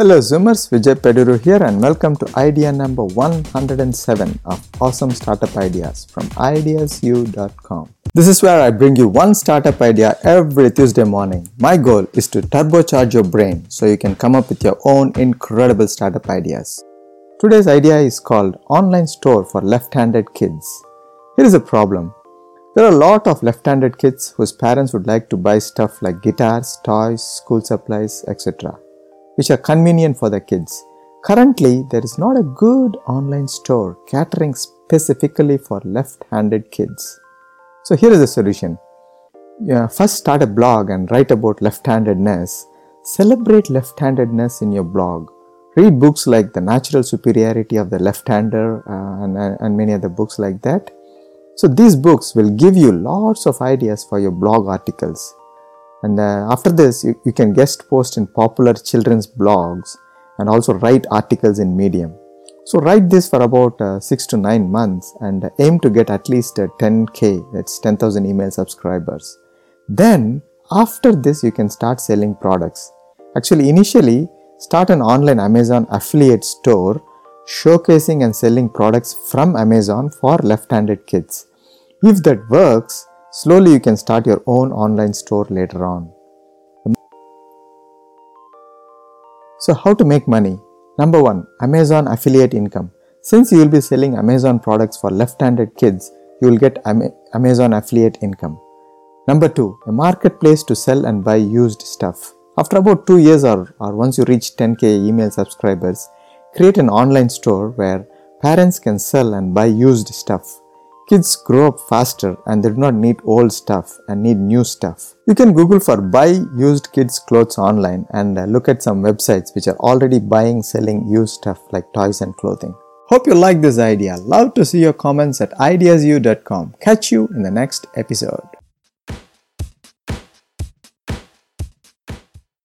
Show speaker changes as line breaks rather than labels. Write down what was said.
Hello Zoomers, Vijay Peduru here and welcome to idea number 107 of awesome startup ideas from ideazoo.com. This is where I bring you one startup idea every Tuesday morning. My goal is to turbocharge your brain so you can come up with your own incredible startup ideas. Today's idea is called Online Store for Left-Handed Kids. Here is a problem. There are a lot of left-handed kids whose parents would like to buy stuff like guitars, toys, school supplies, etc which are convenient for the kids. Currently, there is not a good online store catering specifically for left handed kids. So, here is the solution. Yeah, first, start a blog and write about left handedness. Celebrate left handedness in your blog. Read books like The Natural Superiority of the Left Hander uh, and, and many other books like that. So, these books will give you lots of ideas for your blog articles. And uh, after this, you, you can guest post in popular children's blogs and also write articles in Medium. So write this for about uh, 6 to 9 months and aim to get at least uh, 10k, that's 10,000 email subscribers. Then after this, you can start selling products. Actually, initially, start an online Amazon affiliate store showcasing and selling products from Amazon for left-handed kids. If that works, Slowly, you can start your own online store later on. So, how to make money? Number one, Amazon affiliate income. Since you will be selling Amazon products for left handed kids, you will get Amazon affiliate income. Number two, a marketplace to sell and buy used stuff. After about two years or, or once you reach 10k email subscribers, create an online store where parents can sell and buy used stuff. Kids grow up faster and they do not need old stuff and need new stuff. You can Google for buy used kids clothes online and uh, look at some websites which are already buying selling used stuff like toys and clothing. Hope you like this idea. Love to see your comments at ideazoo.com. Catch you in the next episode.